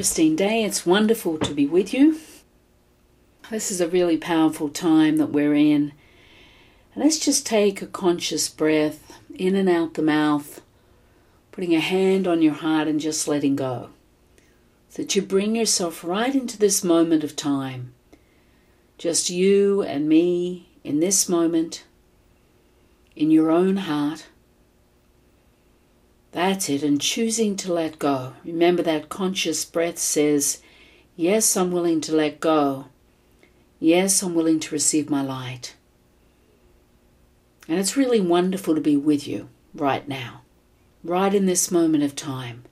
Christine Day. It's wonderful to be with you. This is a really powerful time that we're in. Let's just take a conscious breath in and out the mouth, putting a hand on your heart and just letting go. So that you bring yourself right into this moment of time. Just you and me in this moment, in your own heart. That's it, and choosing to let go. Remember that conscious breath says, Yes, I'm willing to let go. Yes, I'm willing to receive my light. And it's really wonderful to be with you right now, right in this moment of time.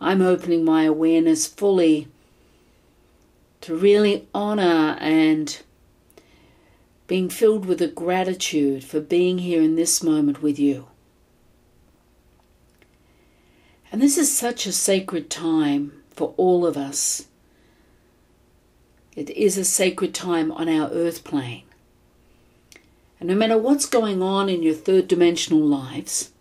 I'm opening my awareness fully to really honor and being filled with a gratitude for being here in this moment with you. And this is such a sacred time for all of us. It is a sacred time on our earth plane. And no matter what's going on in your third dimensional lives,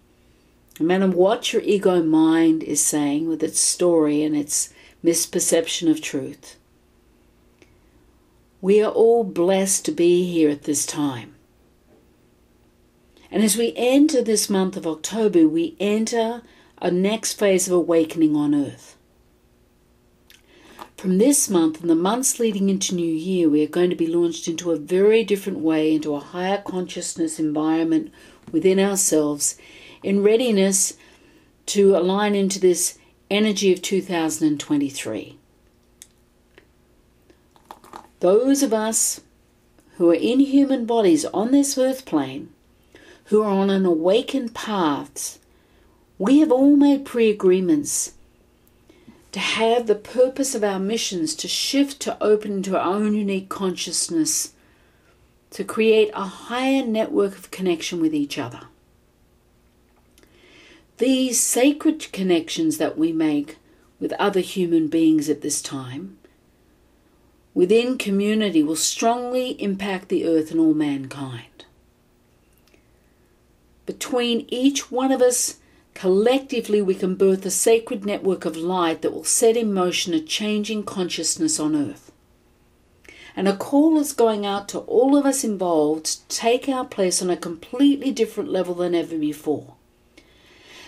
no matter what your ego mind is saying with its story and its misperception of truth, we are all blessed to be here at this time. And as we enter this month of October, we enter a next phase of awakening on earth. From this month and the months leading into New Year, we are going to be launched into a very different way, into a higher consciousness environment within ourselves, in readiness to align into this energy of 2023. Those of us who are in human bodies on this earth plane, who are on an awakened path, we have all made pre agreements to have the purpose of our missions to shift to open to our own unique consciousness, to create a higher network of connection with each other. These sacred connections that we make with other human beings at this time within community will strongly impact the earth and all mankind. Between each one of us Collectively, we can birth a sacred network of light that will set in motion a changing consciousness on earth. And a call is going out to all of us involved to take our place on a completely different level than ever before.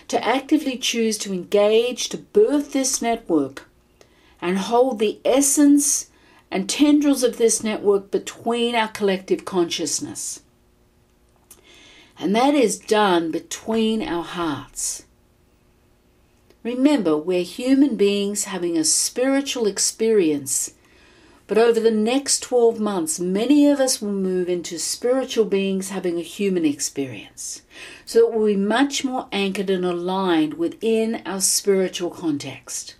To actively choose to engage, to birth this network, and hold the essence and tendrils of this network between our collective consciousness. And that is done between our hearts. Remember, we're human beings having a spiritual experience. But over the next 12 months, many of us will move into spiritual beings having a human experience. So it will be much more anchored and aligned within our spiritual context.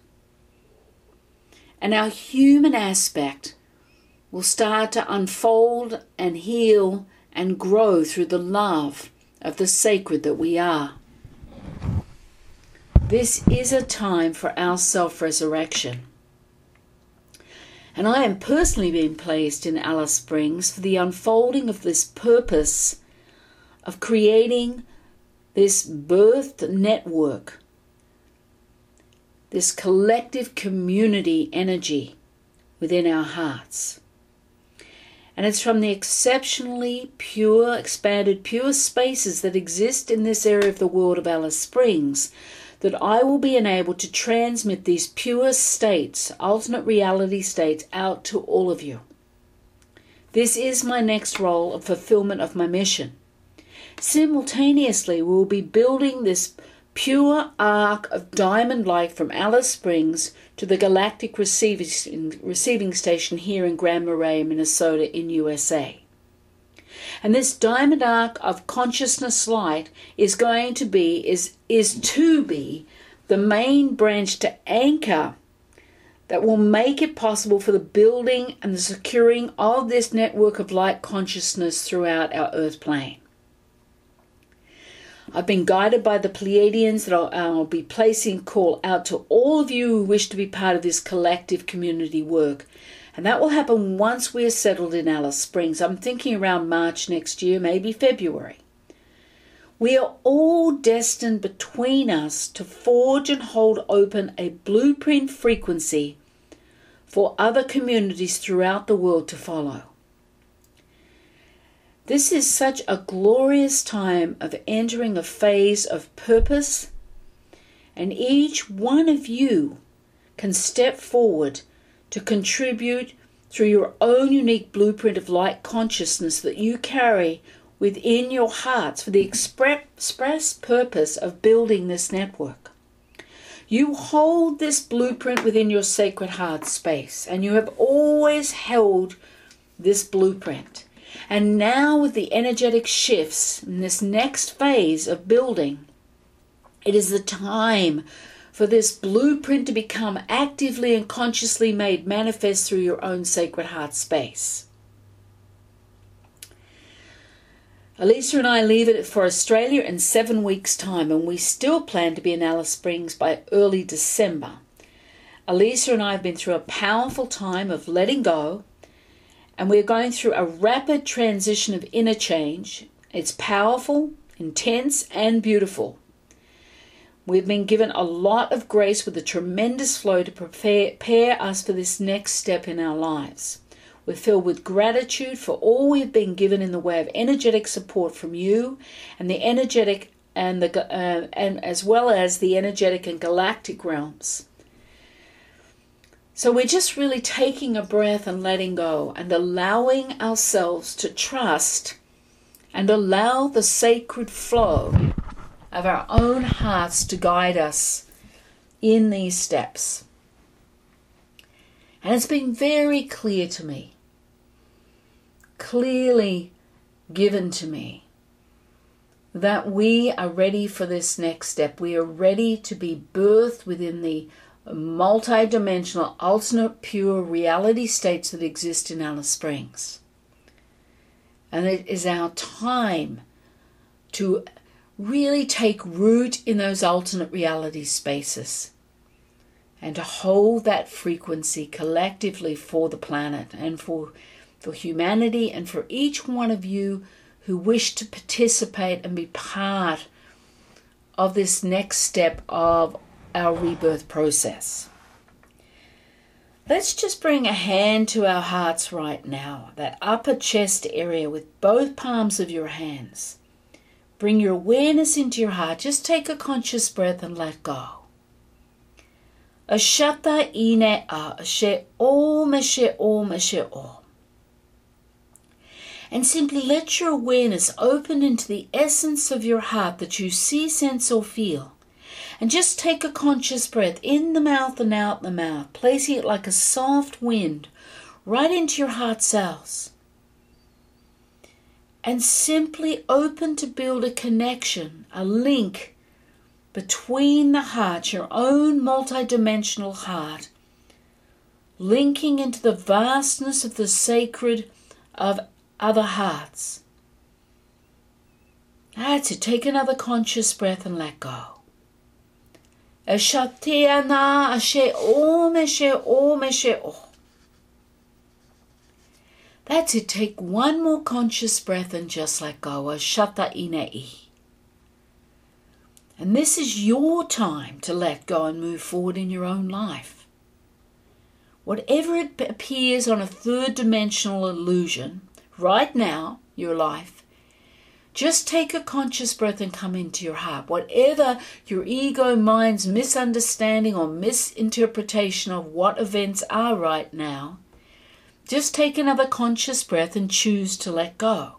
And our human aspect will start to unfold and heal and grow through the love of the sacred that we are. This is a time for our self resurrection. And I am personally being placed in Alice Springs for the unfolding of this purpose of creating this birthed network, this collective community energy within our hearts. And it's from the exceptionally pure, expanded, pure spaces that exist in this area of the world of Alice Springs that I will be enabled to transmit these pure states, alternate reality states, out to all of you. This is my next role of fulfillment of my mission. Simultaneously, we will be building this pure arc of diamond light from Alice Springs to the galactic receiving, station here in Grand Marais, Minnesota, in USA. And this diamond arc of consciousness light is going to be, is, is to be the main branch to anchor that will make it possible for the building and the securing of this network of light consciousness throughout our earth plane. I've been guided by the Pleiadians that I'll, I'll, be placing call out to all of you who wish to be part of this collective community work. And that will happen once we're settled in Alice Springs. I'm thinking around March next year, maybe February. We are all destined between us to forge and hold open a blueprint frequency for other communities throughout the world to follow. This is such a glorious time of entering a phase of purpose, and each one of you can step forward to contribute through your own unique blueprint of light consciousness that you carry within your hearts for the express purpose of building this network. You hold this blueprint within your sacred heart space, and you have always held this blueprint. And now, with the energetic shifts in this next phase of building, it is the time for this blueprint to become actively and consciously made manifest through your own sacred heart space. Elisa and I leave it for Australia in seven weeks' time, and we still plan to be in Alice Springs by early December. Elisa and I have been through a powerful time of letting go, and we're going through a rapid transition of inner change. It's powerful, intense, and beautiful. We've been given a lot of grace with a tremendous flow to prepare, prepare us for this next step in our lives. We're filled with gratitude for all we've been given in the way of energetic support from you and the energetic and the uh, and as well as the energetic and galactic realms. So we're just really taking a breath and letting go and allowing ourselves to trust and allow the sacred flow of our own hearts to guide us in these steps. And it's been very clear to me clearly given to me that we are ready for this next step. We are ready to be birthed within the multidimensional, ultimate, pure reality states that exist in Alice Springs. And it is our time to really take root in those alternate reality spaces and to hold that frequency collectively for the planet and for for humanity and for each one of you who wish to participate and be part of this next step of our rebirth process. Let's just bring a hand to our hearts right now, that upper chest area with both palms of your hands. Bring your awareness into your heart. Just take a conscious breath and let go. Ashata ine a, ashe om, ashe om, ashe om and simply let your awareness open into the essence of your heart that you see, sense, or feel. And just take a conscious breath in the mouth and out the mouth, placing it like a soft wind right into your heart cells. And simply open to build a connection, a link between the heart, your own multidimensional heart, linking into the vastness of the sacred of other hearts. That's it. Take another conscious breath and let go. That's it. Take one more conscious breath and just let go. And this is your time to let go and move forward in your own life. Whatever it appears on a third dimensional illusion, right now, your life, just take a conscious breath and come into your heart. Whatever your ego mind's misunderstanding or misinterpretation of what events are right now, just take another conscious breath and choose to let go.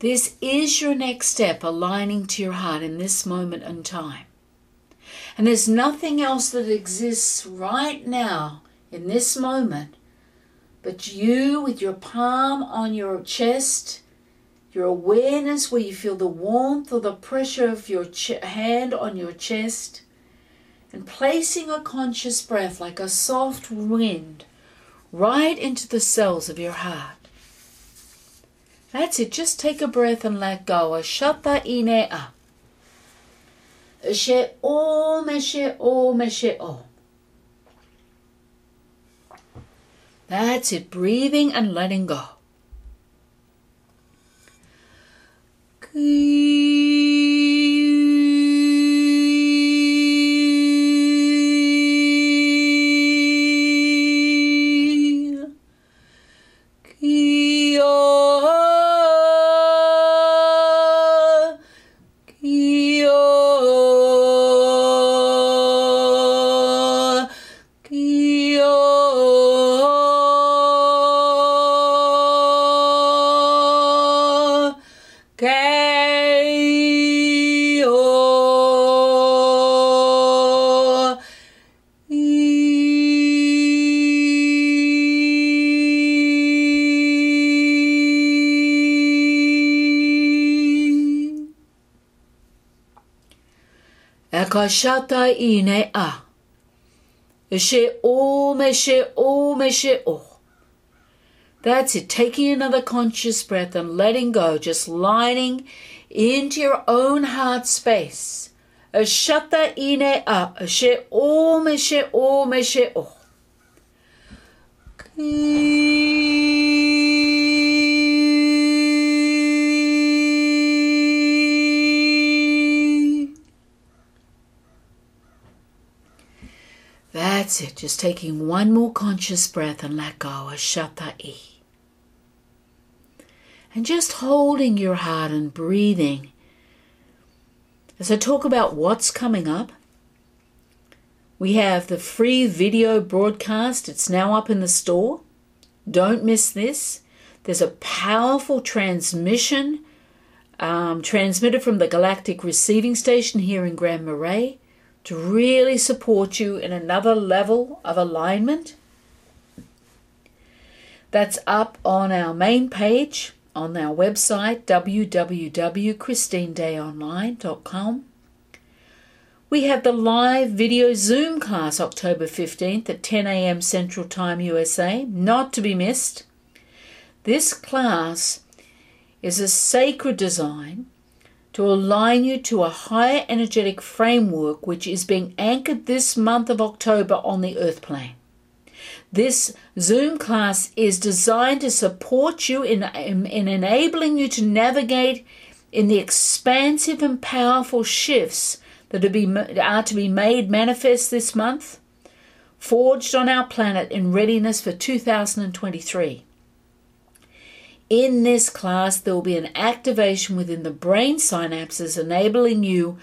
This is your next step, aligning to your heart in this moment in time. And there's nothing else that exists right now in this moment but you, with your palm on your chest, your awareness where you feel the warmth or the pressure of your hand on your chest, and placing a conscious breath like a soft wind right into the cells of your heart. That's it. Just take a breath and let go. Ashata inea. Ashe om, ashe om, ashe om. That's it, breathing and letting go. Lakashata ine a. She o me she o me she o. That's it. Taking another conscious breath and letting go, just lining into your own heart space. Ashata ine a. She o me That's it. Just taking one more conscious breath and let go. Ashata e and just holding your heart and breathing. As I talk about what's coming up, we have the free video broadcast. It's now up in the store. Don't miss this. There's a powerful transmission um, transmitted from the Galactic Receiving Station here in Grand Marais to really support you in another level of alignment. That's up on our main page on our website www.christinedayonline.com. We have the live video Zoom class October 15th at 10 a.m. Central Time USA, not to be missed. This class is a sacred design to align you to a higher energetic framework which is being anchored this month of October on the earth plane. This Zoom class is designed to support you in, in, in, enabling you to navigate in the expansive and powerful shifts that are, be, are to be made manifest this month, forged on our planet in readiness for 2023. In this class, there will be an activation within the brain synapses, enabling you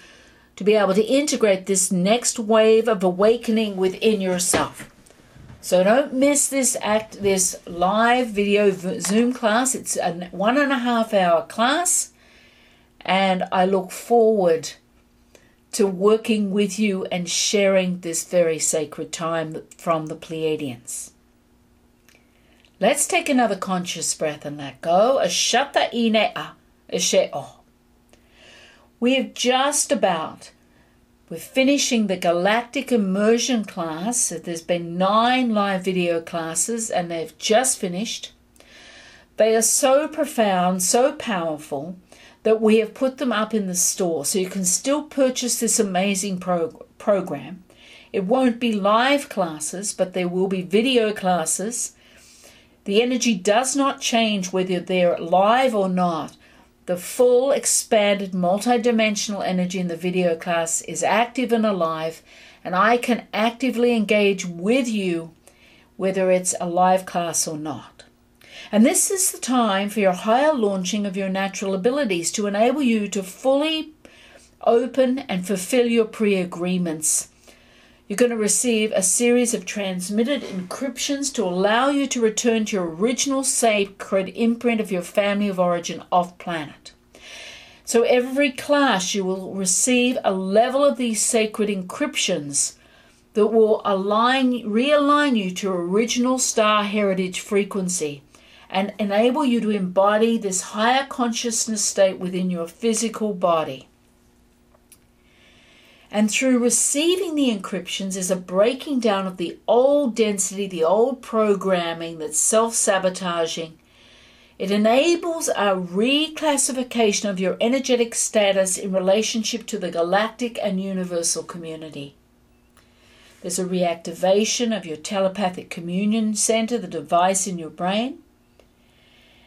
to be able to integrate this next wave of awakening within yourself. So don't miss this act, this live video Zoom class. It's a one and a half hour class, and I look forward to working with you and sharing this very sacred time from the Pleiadians. Let's take another conscious breath and let go. Ashata ine a, We have just about we're finishing the Galactic Immersion class. There's been nine live video classes and they've just finished. They are so profound, so powerful that we have put them up in the store so you can still purchase this amazing prog- program. It won't be live classes, but there will be video classes. The energy does not change whether they're live or not. The full expanded multidimensional energy in the video class is active and alive, and I can actively engage with you whether it's a live class or not. And this is the time for your higher launching of your natural abilities to enable you to fully open and fulfill your pre agreements you're going to receive a series of transmitted encryptions to allow you to return to your original sacred imprint of your family of origin off planet. So every class you will receive a level of these sacred encryptions that will align realign you to original star heritage frequency and enable you to embody this higher consciousness state within your physical body. And through receiving the encryptions is a breaking down of the old density, the old programming that's self sabotaging. It enables a reclassification of your energetic status in relationship to the galactic and universal community. There's a reactivation of your telepathic communion center, the device in your brain.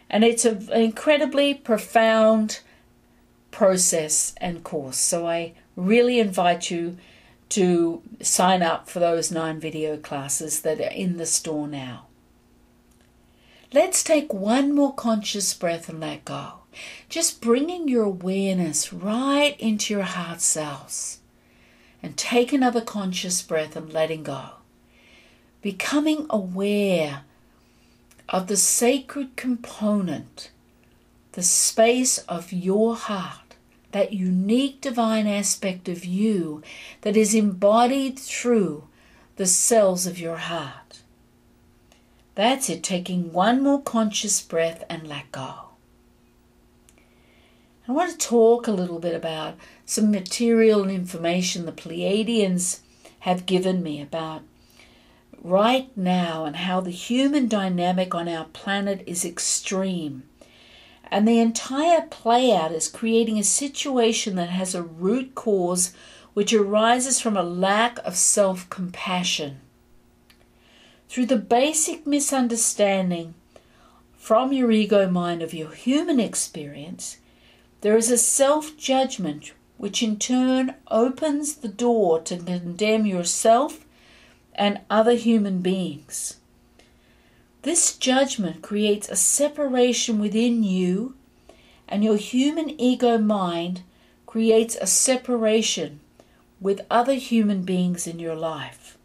And it's an incredibly profound process and course. So I really invite you to sign up for those nine video classes that are in the store now. Let's take one more conscious breath and let go. Just bringing your awareness right into your heart cells. And take another conscious breath and letting go. Becoming aware of the sacred component, the space of your heart that unique divine aspect of you that is embodied through the cells of your heart. That's it, taking one more conscious breath and let go. I want to talk a little bit about some material information the Pleiadians have given me about right now and how the human dynamic on our planet is extreme. And the entire play out is creating a situation that has a root cause which arises from a lack of self compassion. Through the basic misunderstanding from your ego mind of your human experience, there is a self judgment which in turn opens the door to condemn yourself and other human beings. This judgment creates a separation within you, and your human ego mind creates a separation with other human beings in your life.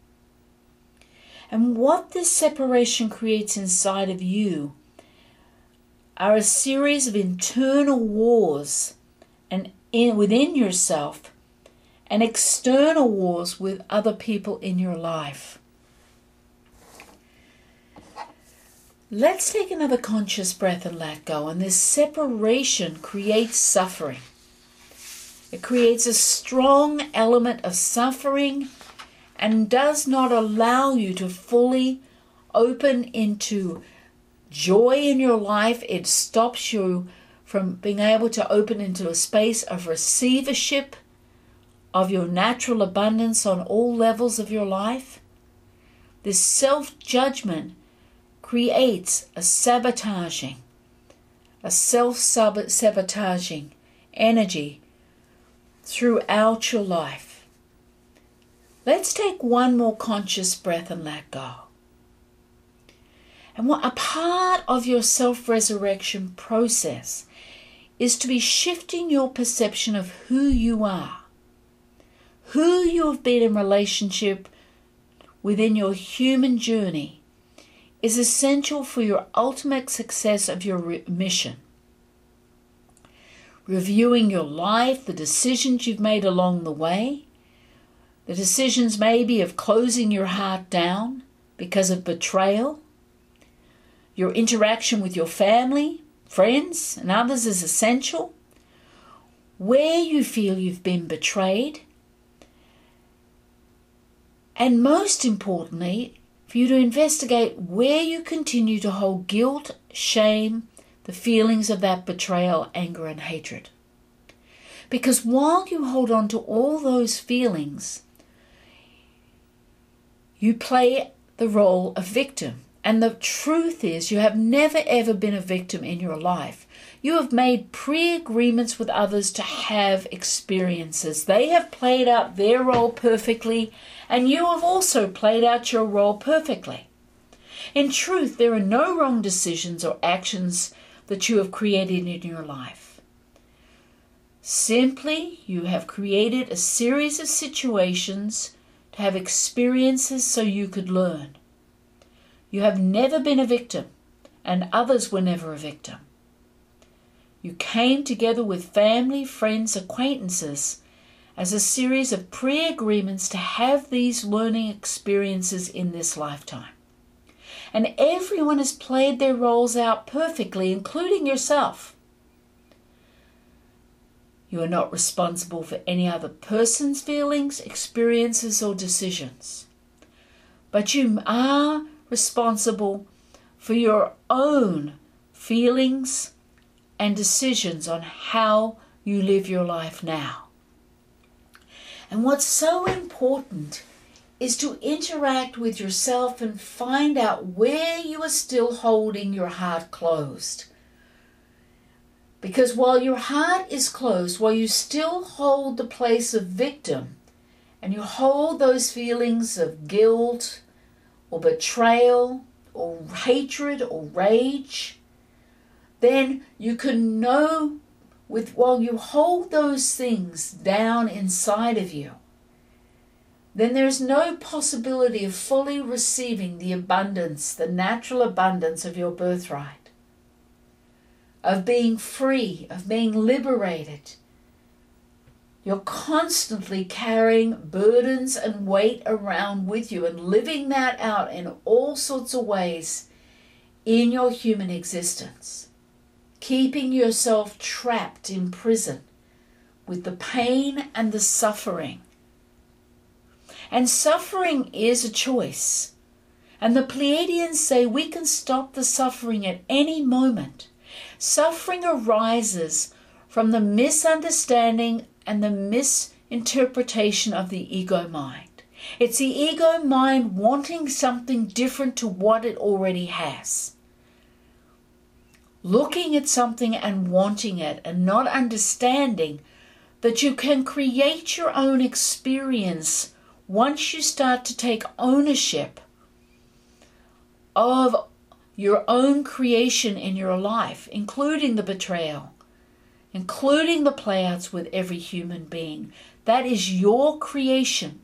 And what this separation creates inside of you are a series of internal wars and in, within yourself and external wars with other people in your life. Let's take another conscious breath and let go. And this separation creates suffering. It creates a strong element of suffering and does not allow you to fully open into joy in your life. It stops you from being able to open into a space of receivership of your natural abundance on all levels of your life. This self judgment creates a sabotaging, a self sabotaging energy throughout your life. Let's take one more conscious breath and let go. And what a part of your self resurrection process is to be shifting your perception of who you are, who you have been in relationship within your human journey is essential for your ultimate success of your re- mission. Reviewing your life, the decisions you've made along the way, the decisions maybe of closing your heart down because of betrayal, your interaction with your family, friends, and others is essential. Where you feel you've been betrayed. And most importantly, for you to investigate where you continue to hold guilt, shame, the feelings of that betrayal, anger, and hatred. Because while you hold on to all those feelings, you play the role of victim. And the truth is, you have never ever been a victim in your life. You have made pre agreements with others to have experiences. They have played out their role perfectly, and you have also played out your role perfectly. In truth, there are no wrong decisions or actions that you have created in your life. Simply, you have created a series of situations to have experiences so you could learn. You have never been a victim, and others were never a victim. You came together with family, friends, acquaintances as a series of pre agreements to have these learning experiences in this lifetime. And everyone has played their roles out perfectly, including yourself. You are not responsible for any other person's feelings, experiences, or decisions. But you are responsible for your own feelings and decisions on how you live your life now. And what's so important is to interact with yourself and find out where you are still holding your heart closed. Because while your heart is closed, while you still hold the place of victim, and you hold those feelings of guilt, or betrayal or hatred or rage, then you can know with while you hold those things down inside of you, then there's no possibility of fully receiving the abundance, the natural abundance of your birthright, of being free, of being liberated, you're constantly carrying burdens and weight around with you and living that out in all sorts of ways in your human existence. keeping yourself trapped in prison with the pain and the suffering. And suffering is a choice. And the Pleiadians say we can stop the suffering at any moment. Suffering arises from the misunderstanding and the misinterpretation of the ego mind. It's the ego mind wanting something different to what it already has. Looking at something and wanting it and not understanding that you can create your own experience once you start to take ownership of your own creation in your life, including the betrayal, including the playouts with every human being. That is your creation.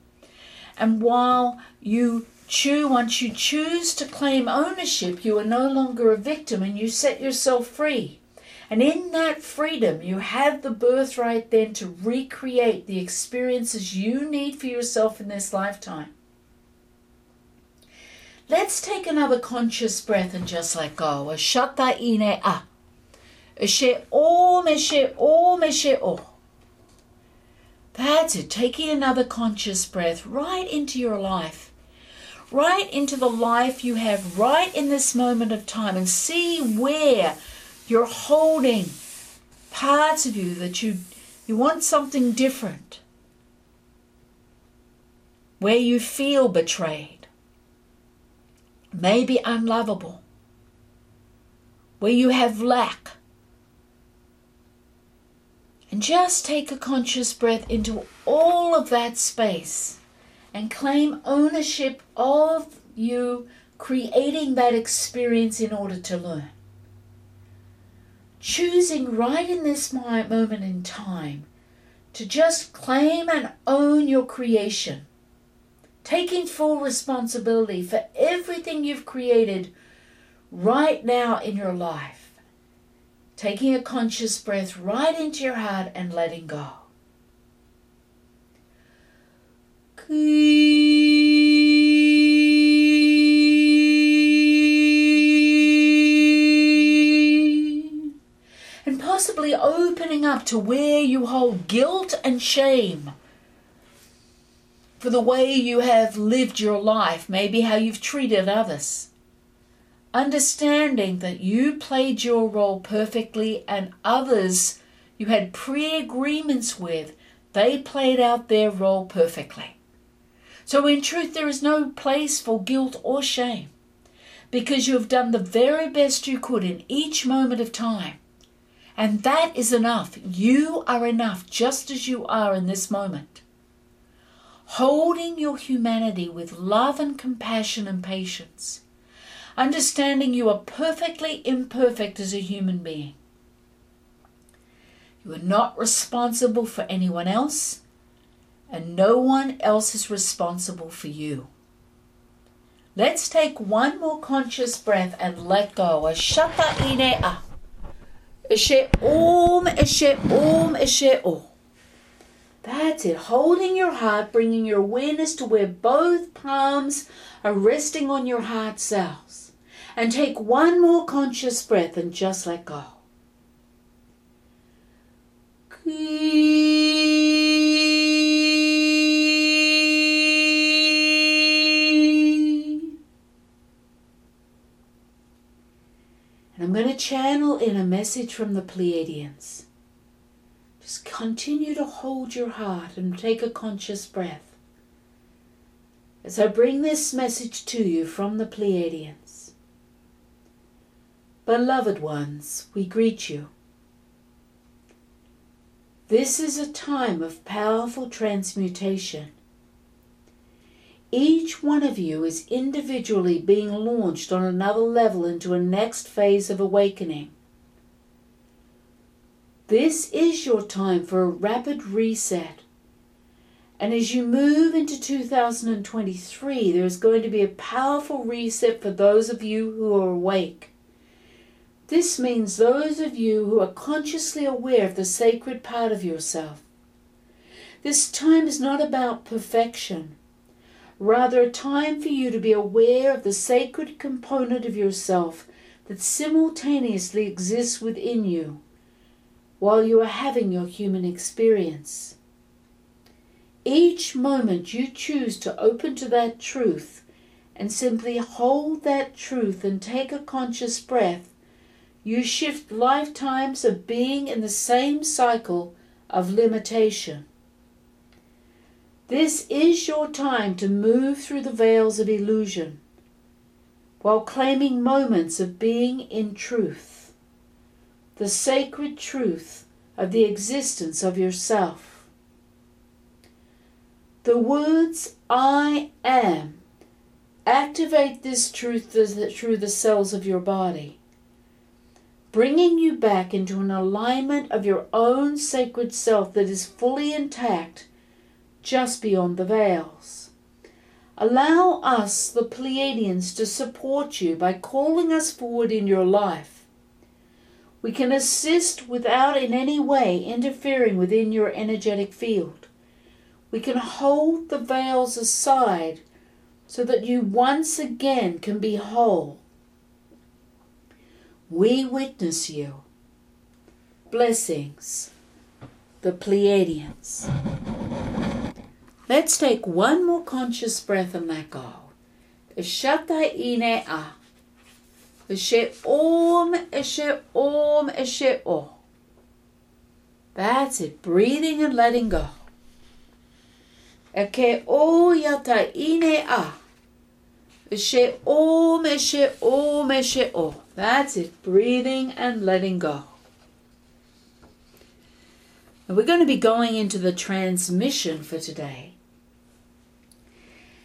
And while you choose, once you choose to claim ownership, you are no longer a victim and you set yourself free. And in that freedom, you have the birthright then to recreate the experiences you need for yourself in this lifetime. Let's take another conscious breath and just let go. Ashata ine a. Eshe o meshe o meshe o. Oh. That's it. Taking another conscious breath right into your life. Right into the life you have right in this moment of time and see where you're holding parts of you that you you want something different. Where you feel betrayed. Maybe unlovable. Where you have lack and just take a conscious breath into all of that space and claim ownership of you creating that experience in order to learn. Choosing right in this moment in time to just claim and own your creation. Taking full responsibility for everything you've created right now in your life taking a conscious breath right into your heart and letting go. And possibly opening up to where you hold guilt and shame for the way you have lived your life, maybe how you've treated others understanding that you played your role perfectly and others you had pre agreements with, they played out their role perfectly. So, in truth, there is no place for guilt or shame because you have done the very best you could in each moment of time. And that is enough. You are enough just as you are in this moment. Holding your humanity with love and compassion and patience understanding you are perfectly imperfect as a human being. You are not responsible for anyone else, and no one else is responsible for you. Let's take one more conscious breath and let go. Ashata ine a. Eshe om, eshe om, eshe o. That's it. Holding your heart, bringing your awareness to where both palms are resting on your heart cells and take one more conscious breath and just let go. And I'm going to channel in a message from the Pleiadians. Just continue to hold your heart and take a conscious breath as I bring this message to you from the Pleiadians. Beloved ones, we greet you. This is a time of powerful transmutation. Each one of you is individually being launched on another level into a next phase of awakening. This is your time for a rapid reset. And as you move into 2023, there is going to be a powerful reset for those of you who are awake. This means those of you who are consciously aware of the sacred part of yourself. This time is not about perfection, rather, a time for you to be aware of the sacred component of yourself that simultaneously exists within you while you are having your human experience. Each moment you choose to open to that truth and simply hold that truth and take a conscious breath, you shift lifetimes of being in the same cycle of limitation. This is your time to move through the veils of illusion while claiming moments of being in truth, the sacred truth of the existence of yourself. The words I am activate this truth through the cells of your body, bringing you back into an alignment of your own sacred self that is fully intact just beyond the veils. Allow us, the Pleiadians, to support you by calling us forward in your life. We can assist without in any way interfering within your energetic field. We can hold the veils aside so that you once again can be whole. We witness you. Blessings, the Pleiadians. Let's take one more conscious breath and let go. Shata ine a. She om, she om, she o. That's it. Breathing and letting go. Eke o yata ine a. She om, she om, she o. That's it. Breathing and letting go. And we're going to be going into the transmission for today.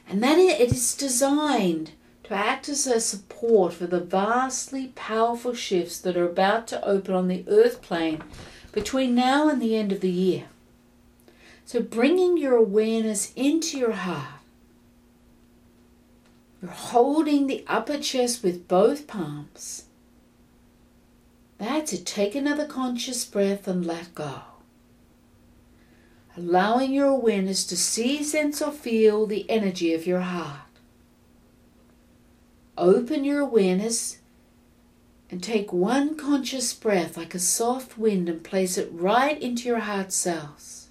And then it is designed to act as a support for the vastly powerful shifts that are about to open on the earth plane between now and the end of the year. So, bringing your awareness into your heart, you're holding the upper chest with both palms. That's it. Take another conscious breath and let go allowing your awareness to see, sense, or feel the energy of your heart. Open your awareness and take one conscious breath like a soft wind and place it right into your heart cells.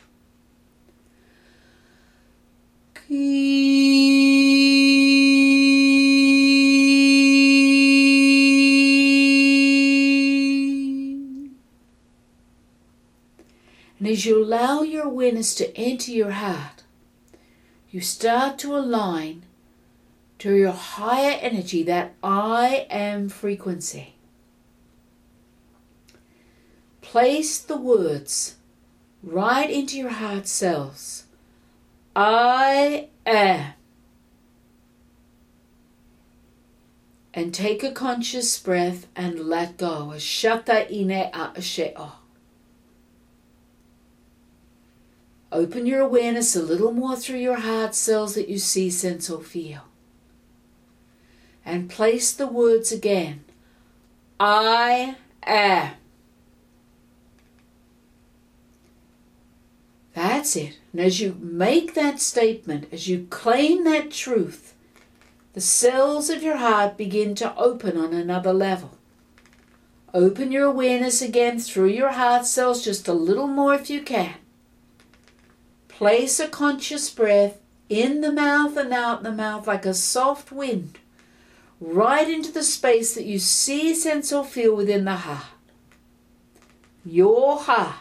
As you allow your awareness to enter your heart, you start to align to your higher energy, that I am frequency. Place the words right into your heart cells. I am. And take a conscious breath and let go. Shata ine a she'ah. Open your awareness a little more through your heart cells that you see, sense, or feel. And place the words again I am. That's it. And as you make that statement, as you claim that truth, the cells of your heart begin to open on another level. Open your awareness again through your heart cells just a little more if you can. Place a conscious breath in the mouth and out the mouth like a soft wind, right into the space that you see, sense, or feel within the heart. Your heart.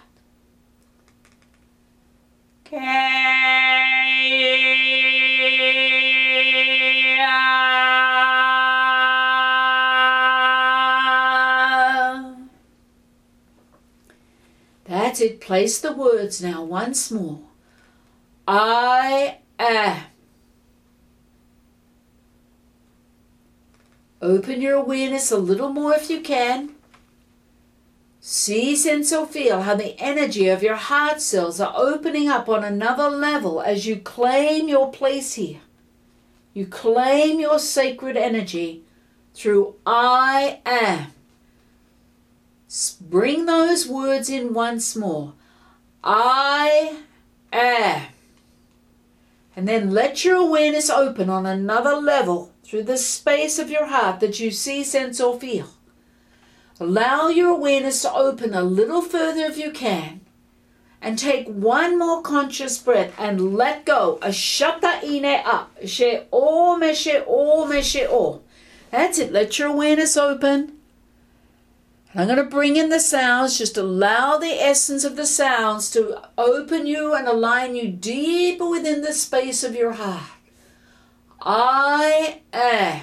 That's it. Place the words now once more. I am. Open your awareness a little more if you can. See, sense, or feel how the energy of your heart cells are opening up on another level as you claim your place here. You claim your sacred energy through I am. Bring those words in once more. I am. And then let your awareness open on another level through the space of your heart that you see, sense, or feel. Allow your awareness to open a little further if you can. And take one more conscious breath and let go. A Ashata ine up. She o me she o me she o. That's it. Let your awareness open. I'm going to bring in the sounds. Just allow the essence of the sounds to open you and align you deeper within the space of your heart. I am.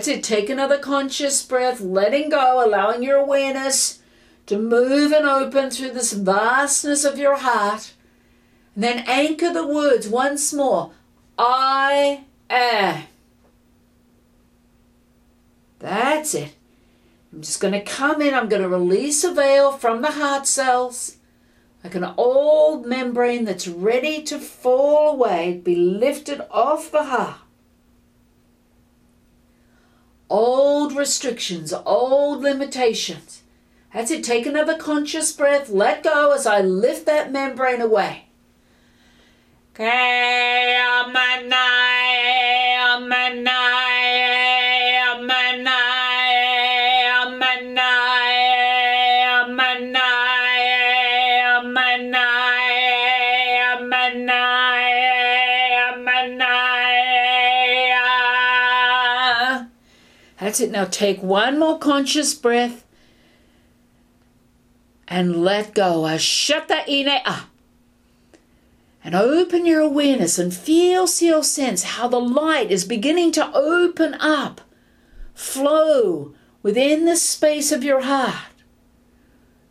That's it. Take another conscious breath, letting go, allowing your awareness to move and open through this vastness of your heart. And then anchor the words once more I am. That's it. I'm just going to come in. I'm going to release a veil from the heart cells, like an old membrane that's ready to fall away, be lifted off the heart old restrictions, old limitations. That's it. Take another conscious breath. Let go as I lift that membrane away. That's it. Now take one more conscious breath and let go. Ashata ine a. And open your awareness and feel, feel, sense how the light is beginning to open up, flow within the space of your heart.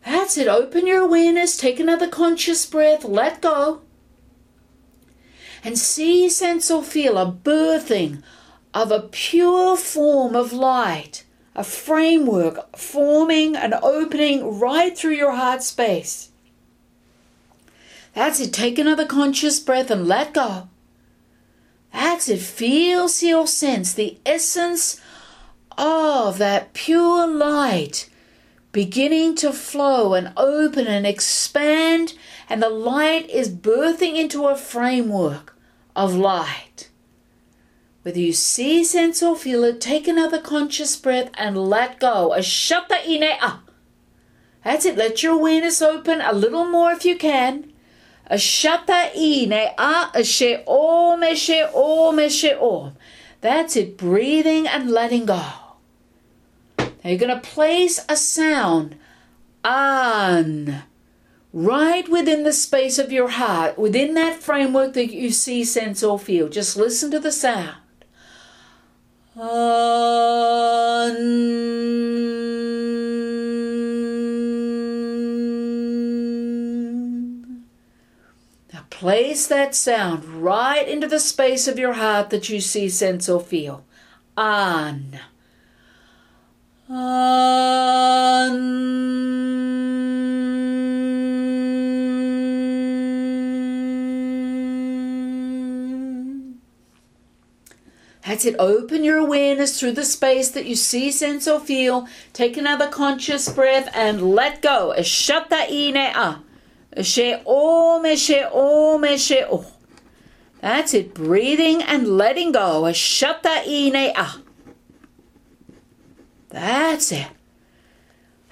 That's it. Open your awareness, take another conscious breath, let go. And see, sense, or feel a birthing of a pure form of light, a framework forming and opening right through your heart space. That's it. Take another conscious breath and let go. That's it. Feel, see, or sense the essence of that pure light beginning to flow and open and expand, and the light is birthing into a framework of light. Whether you see, sense, or feel it, take another conscious breath and let go. Ashata ine a. That's it. Let your awareness open a little more if you can. Ashata ine a ashe om eshe om eshe om. That's it. Breathing and letting go. Now you're going to place a sound on right within the space of your heart, within that framework that you see, sense, or feel. Just listen to the sound. Now place that sound right into the space of your heart that you see, sense, or feel. On. On. That's it. Open your awareness through the space that you see, sense, or feel. Take another conscious breath and let go. Om, she o. That's it. Breathing and letting go. Ashata ine a. That's it.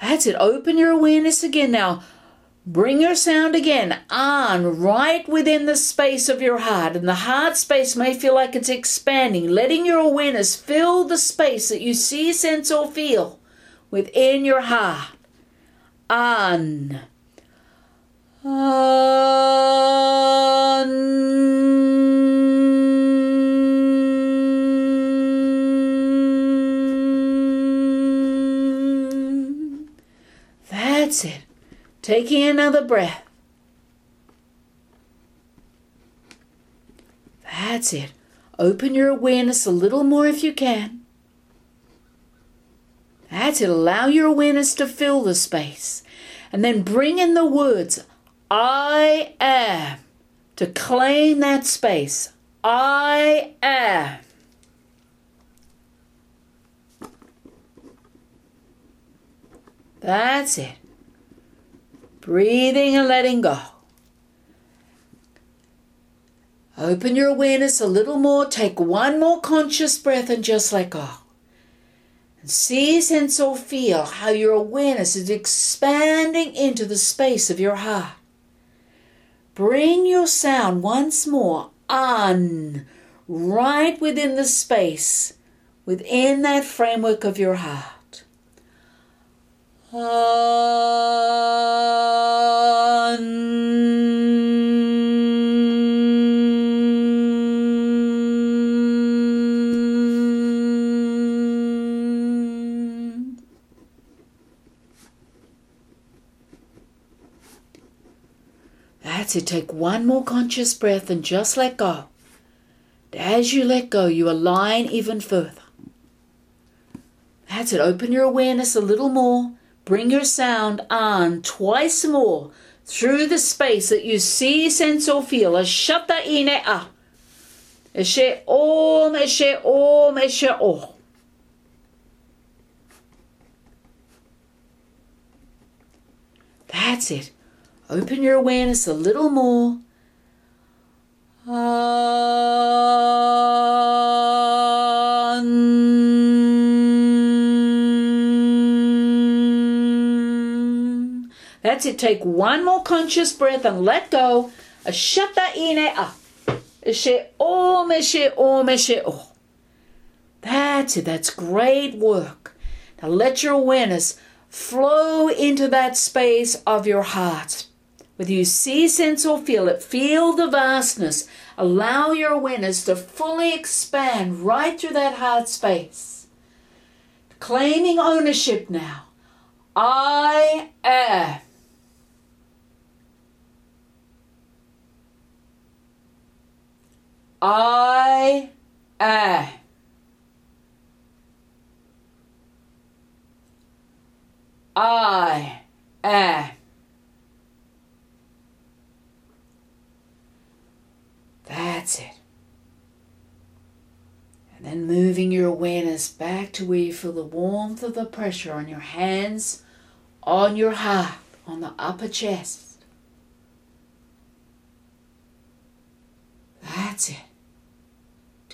That's it. Open your awareness again now. Bring your sound again on right within the space of your heart. And the heart space may feel like it's expanding, letting your awareness fill the space that you see, sense, or feel within your heart. On. On. That's it. Taking another breath. That's it. Open your awareness a little more if you can. That's it. Allow your awareness to fill the space. And then bring in the words, I am, to claim that space. I am. That's it. Breathing and letting go. Open your awareness a little more. Take one more conscious breath and just let go. And see, sense, or feel how your awareness is expanding into the space of your heart. Bring your sound once more on, right within the space, within that framework of your heart. That's it. Take one more conscious breath and just let go. As you let go, you align even further. That's it. Open your awareness a little more. Bring your sound on twice more through the space that you see, sense, or feel. Ashata ine a. Eshe om, eshe om, eshe om. That's it. Open your awareness a little more. Ah. That's it. Take one more conscious breath and let go. That's it. That's great work. Now let your awareness flow into that space of your heart. Whether you see, sense, or feel it, feel the vastness. Allow your awareness to fully expand right through that heart space. Claiming ownership now. I am. I am. I am. That's it. And then moving your awareness back to where you feel the warmth of the pressure on your hands, on your heart, on the upper chest. That's it.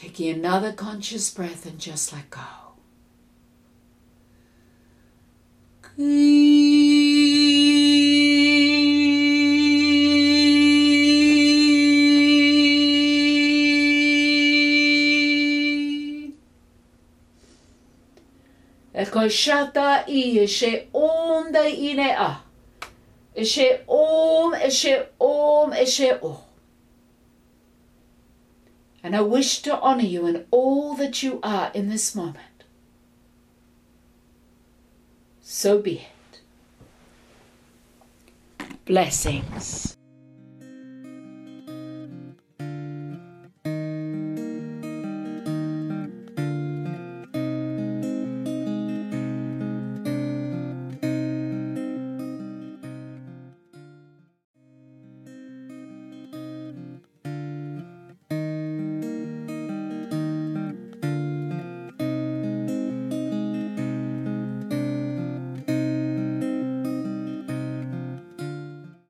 Taking another conscious breath and just let go. ko shata i e she om da ine a. E she om, e she om, e she o. And I wish to honor you in all that you are in this moment. So be it. Blessings.